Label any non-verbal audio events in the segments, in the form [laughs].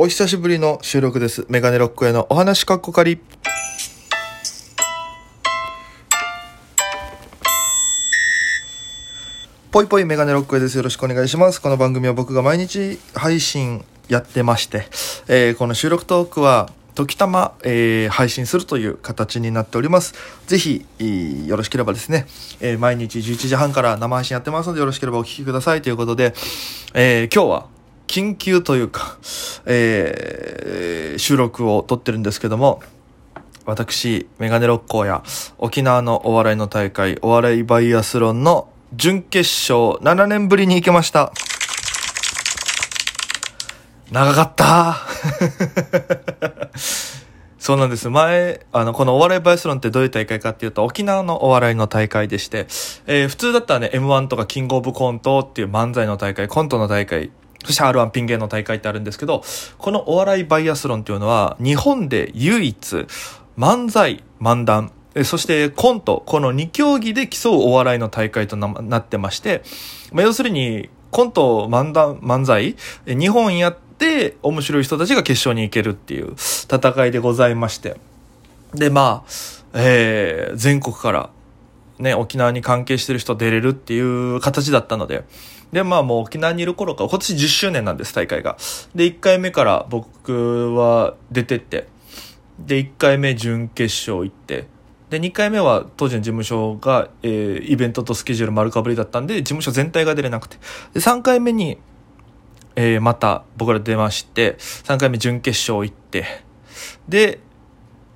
お久しぶりの収録です。メガネロックへのお話かっこかり。ぽいぽいメガネロックへです。よろしくお願いします。この番組は僕が毎日配信やってまして、えーこの収録トークは時たま、えー配信するという形になっております。ぜひ、えーよろしければですね、えー毎日11時半から生配信やってますのでよろしければお聞きくださいということで、えー今日は緊急というか、えー収録を撮ってるんですけども、私、メガネ六甲や沖縄のお笑いの大会、お笑いバイアスロンの準決勝7年ぶりに行けました。長かった [laughs] そうなんです。前、あの、このお笑いバイアスロンってどういう大会かっていうと、沖縄のお笑いの大会でして、えー普通だったらね、M1 とかキングオブコントっていう漫才の大会、コントの大会、そして R1 ピン芸の大会ってあるんですけど、このお笑いバイアスロンっていうのは、日本で唯一、漫才、漫談、そしてコント、この2競技で競うお笑いの大会となってまして、まあ、要するに、コント、漫談、漫才、え2本やって面白い人たちが決勝に行けるっていう戦いでございまして。で、まあ、えー、全国から、ね、沖縄に関係してる人出れるっていう形だったので、で、まあもう沖縄にいる頃から、今年10周年なんです、大会が。で、1回目から僕は出てって、で、1回目準決勝行って、で、2回目は当時の事務所が、えーイベントとスケジュール丸かぶりだったんで、事務所全体が出れなくて。で、3回目に、えーまた僕ら出まして、3回目準決勝行って、で、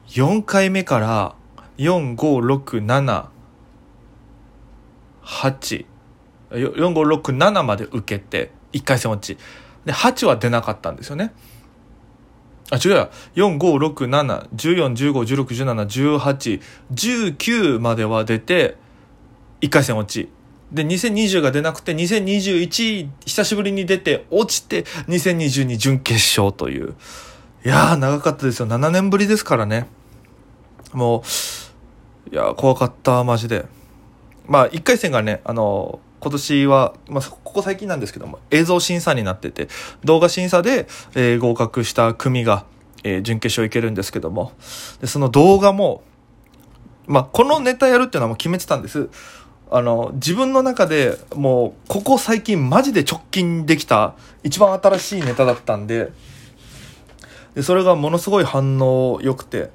4回目から、4、5、6、7、8、4、5、6、7まで受けて、1回戦落ち。で、8は出なかったんですよね。あ、違うや。4、5、6、7、14、15、16、17、18、19までは出て、1回戦落ち。で、2020が出なくて、2021、久しぶりに出て、落ちて、2022準決勝という。いやー、長かったですよ。7年ぶりですからね。もう、いや、怖かった、マジで。まあ、1回戦がね、あの今年は、まあ、ここ最近なんですけども、映像審査になってて、動画審査で、えー合格した組が、えー準決勝行けるんですけども、で、その動画も、まあ、このネタやるっていうのはもう決めてたんです。あの、自分の中でもう、ここ最近マジで直近できた一番新しいネタだったんで、で、それがものすごい反応良くて、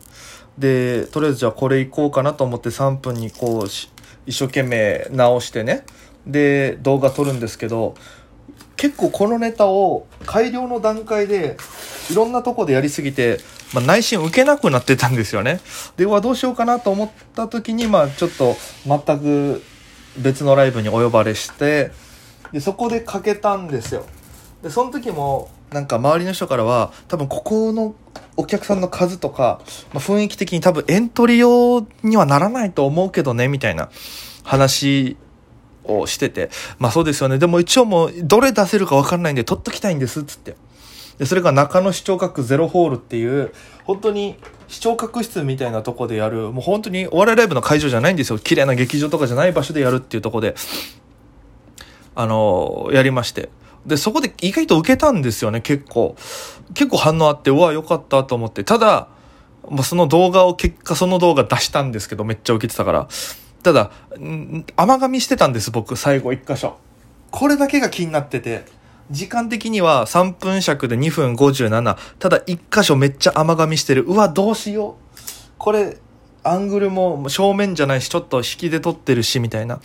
で、とりあえずじゃあこれいこうかなと思って3分にこうし、一生懸命直してね、で、動画撮るんですけど、結構このネタを改良の段階でいろんなとこでやりすぎて、まあ、内心受けなくなってたんですよね。で、うわ、どうしようかなと思った時に、まあちょっと全く別のライブにお呼ばれして、で、そこでかけたんですよ。で、その時も、なんか周りの人からは、多分ここのお客さんの数とか、まあ、雰囲気的に多分エントリー用にはならないと思うけどね、みたいな話をしてて、まあそうですよね。でも一応もう、どれ出せるかわかんないんで、取っときたいんです、つって。で、それが中野視聴覚ゼロホールっていう、本当に視聴覚室みたいなとこでやる、もう本当にお笑いライブの会場じゃないんですよ。綺麗な劇場とかじゃない場所でやるっていうとこで、あのやりまして。で、そこで意外と受けたんですよね、結構。結構反応あって、うわ、よかったと思って。ただ、まあ、その動画を、結果その動画出したんですけど、めっちゃ受けてたから。ただ、甘噛みしてたんです、僕、最後一箇所。これだけが気になってて。時間的には3分尺で2分57。ただ一箇所めっちゃ甘噛みしてる。うわ、どうしよう。これ、アングルも正面じゃないし、ちょっと引きで撮ってるし、みたいな。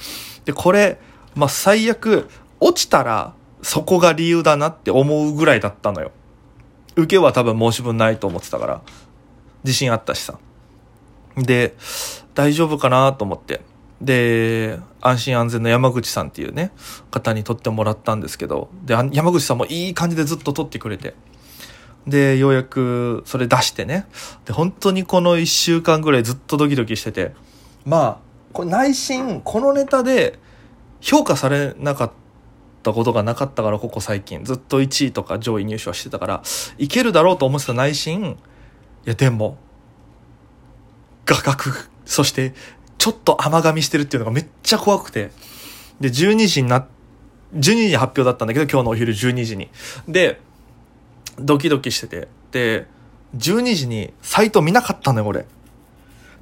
で、これ、まあ、最悪、落ちたら、そこが理由だなって思うぐらいだったのよ。受けは多分申し分ないと思ってたから。自信あったしさ。で、大丈夫かなと思って。で、安心安全の山口さんっていうね、方に撮ってもらったんですけど、で、山口さんもいい感じでずっと撮ってくれて。で、ようやくそれ出してね。で、本当にこの一週間ぐらいずっとドキドキしてて。まあ、これ内心、このネタで評価されなかったことがなかったから、ここ最近。ずっと1位とか上位入賞してたから、いけるだろうと思ってた内心、いや、でも、画角、そして、ちょっと甘噛みしてるっていうのがめっちゃ怖くて。で、12時にな、12時に発表だったんだけど、今日のお昼12時に。で、ドキドキしてて。で、12時にサイト見なかったのよ、俺。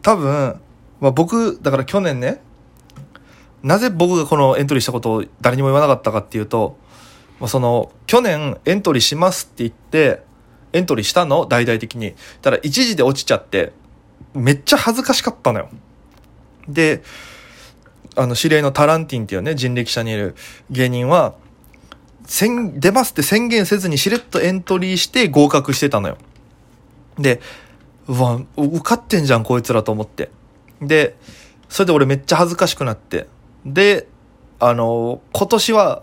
多分、まあ、僕、だから去年ね、なぜ僕がこのエントリーしたことを誰にも言わなかったかっていうと、まあ、その、去年エントリーしますって言って、エントリーしたの？大々的に。ただ一時で落ちちゃって、めっちゃ恥ずかしかったのよ。で、あの、知り合いのタランティンっていうね、人力車にいる芸人は、宣、出ますって宣言せずにしれっとエントリーして合格してたのよ。で、うわ、受かってんじゃん、こいつらと思って。で、それで俺めっちゃ恥ずかしくなって。で、あの、今年は、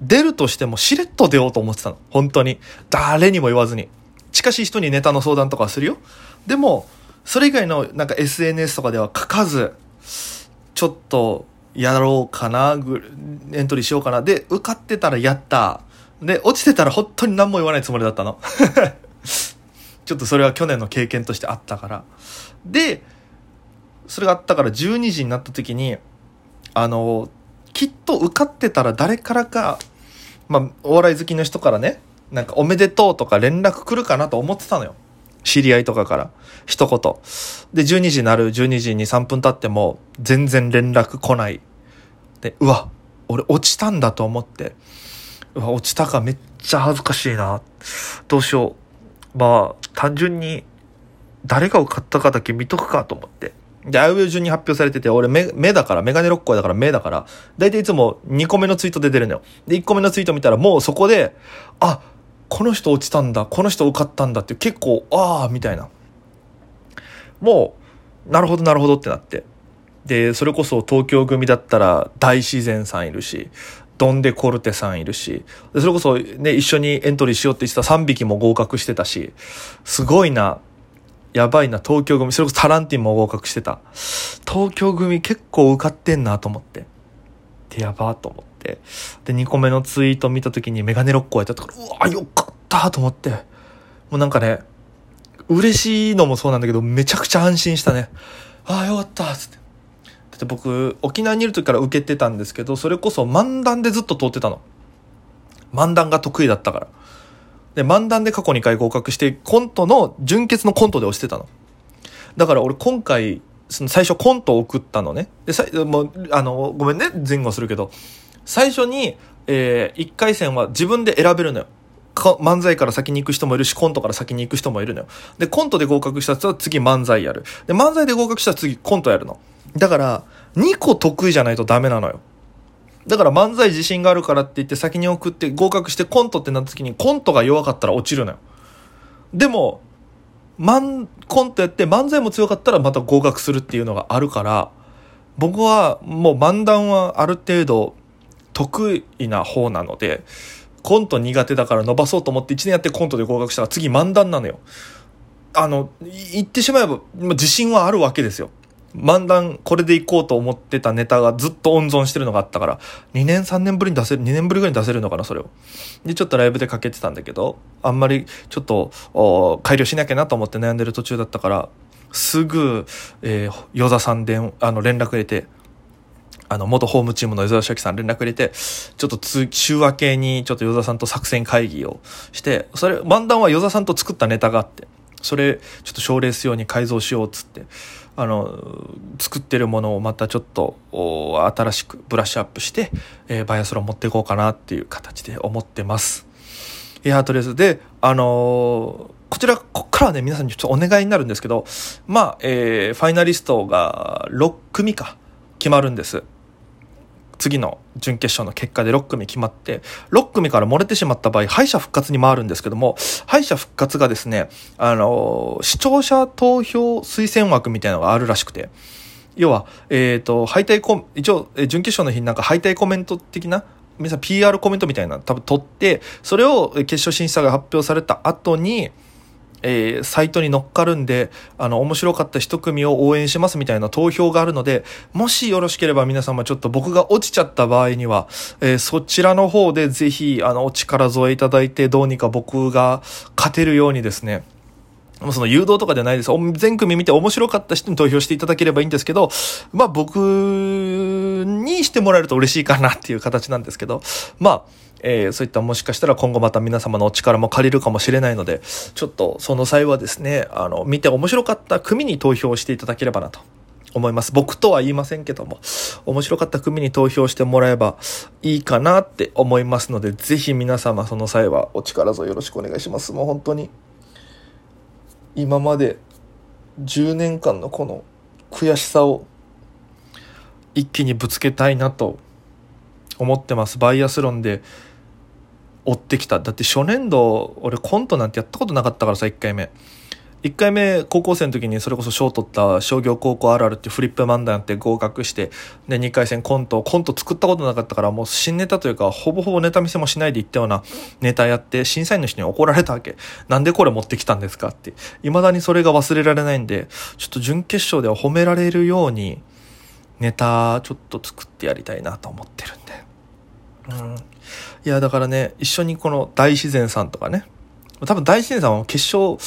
出るとしてもしれっと出ようと思ってたの。本当に。誰にも言わずに。近しい人にネタの相談とかするよ。でも、それ以外のなんか SNS とかでは書かず、ちょっとやろうかな、エントリーしようかな。で、受かってたらやった。で、落ちてたら本当に何も言わないつもりだったの。[laughs] ちょっとそれは去年の経験としてあったから。で、それがあったから12時になった時に、あの、きっと受かってたら誰からか、まあ、お笑い好きの人からね、なんかおめでとうとか連絡来るかなと思ってたのよ。知り合いとかから。一言。で、12時になる12時に3分経っても、全然連絡来ない。で、うわ、俺落ちたんだと思って。うわ、落ちたかめっちゃ恥ずかしいな。どうしよう。まあ、単純に、誰が受かったかだけ見とくかと思って。で、あいう順に発表されてて、俺目、目だから、メガネ6個だから目だから、だいたいいつも2個目のツイートで出るのよ。で、1個目のツイート見たら、もうそこで、あ、この人落ちたんだ、この人受かったんだって結構、ああ、みたいな。もう、なるほど、なるほどってなって。で、それこそ東京組だったら大自然さんいるし、ドンデコルテさんいるし、それこそね、一緒にエントリーしようって言ってた3匹も合格してたし、すごいな、やばいな、東京組。それこそタランティンも合格してた。東京組結構受かってんなと思って。で、やばと思って。で、2個目のツイート見た時にメガネ6個やったから、うわ、よかったと思って。もうなんかね、嬉しいのもそうなんだけど、めちゃくちゃ安心したね。ああ、よかったつって。だって僕、沖縄にいる時から受けてたんですけど、それこそ漫談でずっと通ってたの。漫談が得意だったから。で、漫談で過去2回合格して、コントの、純潔のコントで押してたの。だから俺今回、その最初コントを送ったのね。で、さもう、あの、ごめんね、前後するけど、最初に、えー、1回戦は自分で選べるのよ。漫才から先に行く人もいるし、コントから先に行く人もいるのよ。で、コントで合格した人は次漫才やる。で、漫才で合格したら次コントやるの。だから、2個得意じゃないとダメなのよ。だから漫才自信があるからって言って先に送って合格してコントってなった時にコントが弱かったら落ちるのよ。でも、マン、コントやって漫才も強かったらまた合格するっていうのがあるから、僕はもう漫談はある程度得意な方なので、コント苦手だから伸ばそうと思って1年やってコントで合格したら次漫談なのよ。あの、言ってしまえば自信はあるわけですよ。漫談これでいこうと思ってたネタがずっと温存してるのがあったから、2年3年ぶりに出せる、2年ぶりぐらいに出せるのかな、それを。で、ちょっとライブでかけてたんだけど、あんまりちょっと、改良しなきゃなと思って悩んでる途中だったから、すぐ、えー、与座さんで、あの、連絡入れて、あの、元ホームチームの与沢志明さん連絡入れて、ちょっと、週明けにちょっと与沢さんと作戦会議をして、それ、漫談は与沢さんと作ったネタがあって、それ、ちょっと賞レース用に改造しようっつって、あの、作ってるものをまたちょっと新しくブラッシュアップして、えー、バイアスロン持っていこうかなっていう形で思ってます。いや、とりあえず、で、あのー、こちら、こっからはね、皆さんにちょっとお願いになるんですけど、まあ、えー、ファイナリストが6組か、決まるんです。次の準決勝の結果で6組決まって、6組から漏れてしまった場合、敗者復活に回るんですけども、敗者復活がですね、あの、視聴者投票推薦枠みたいなのがあるらしくて、要は、えっ、ー、と、敗退コ一応、準決勝の日になんか敗退コメント的な、皆さん PR コメントみたいな多分取って、それを決勝審査が発表された後に、えー、サイトに乗っかるんで、あの、面白かった一組を応援しますみたいな投票があるので、もしよろしければ皆様ちょっと僕が落ちちゃった場合には、えー、そちらの方でぜひ、あの、お力添えいただいて、どうにか僕が勝てるようにですね、その誘導とかではないです。全組見て面白かった人に投票していただければいいんですけど、まあ僕にしてもらえると嬉しいかなっていう形なんですけど、まあ、えー、そういったもしかしたら今後また皆様のお力も借りるかもしれないので、ちょっとその際はですね、あの、見て面白かった組に投票していただければなと思います。僕とは言いませんけども、面白かった組に投票してもらえばいいかなって思いますので、ぜひ皆様その際はお力添えよろしくお願いします。もう本当に、今まで10年間のこの悔しさを一気にぶつけたいなと思ってます。バイアスロンで追ってきた。だって初年度、俺コントなんてやったことなかったからさ、1回目。1回目、高校生の時にそれこそ賞取った商業高校あるあるってフリップ漫談って合格して、で、2回戦コント、コント作ったことなかったから、もう新ネタというか、ほぼほぼネタ見せもしないで言ったようなネタやって、審査員の人に怒られたわけ。なんでこれ持ってきたんですかって。未だにそれが忘れられないんで、ちょっと準決勝では褒められるように、ネタちょっと作ってやりたいなと思ってるんで。うん。いや、だからね、一緒にこの大自然さんとかね、多分大自然さんは決勝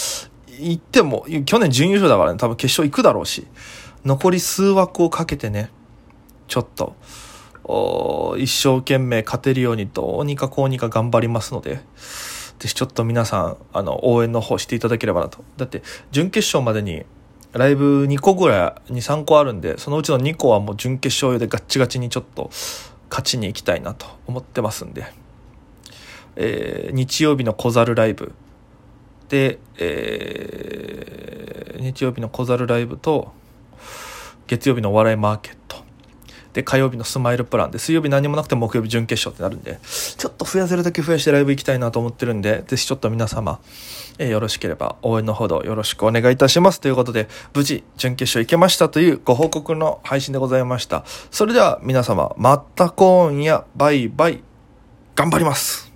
行っても、去年準優勝だからね、多分決勝行くだろうし、残り数枠をかけてね、ちょっと、一生懸命勝てるようにどうにかこうにか頑張りますので、ぜひちょっと皆さん、あの、応援の方していただければなと。だって、準決勝までに、ライブ2個ぐらい、2、3個あるんで、そのうちの2個はもう準決勝用でガッチガチにちょっと、勝ちに行きたいなと思ってますんで、えー、日曜日の小猿ライブ。で、えー、日曜日の小猿ライブと月曜日のお笑いマーケット。で火曜日のスマイルプランで水曜日何もなくて木曜日準決勝ってなるんでちょっと増やせるだけ増やしてライブ行きたいなと思ってるんでぜひちょっと皆様、えー、よろしければ応援のほどよろしくお願いいたします。ということで無事準決勝行けましたというご報告の配信でございました。それでは皆様また今夜バイバイ。頑張ります。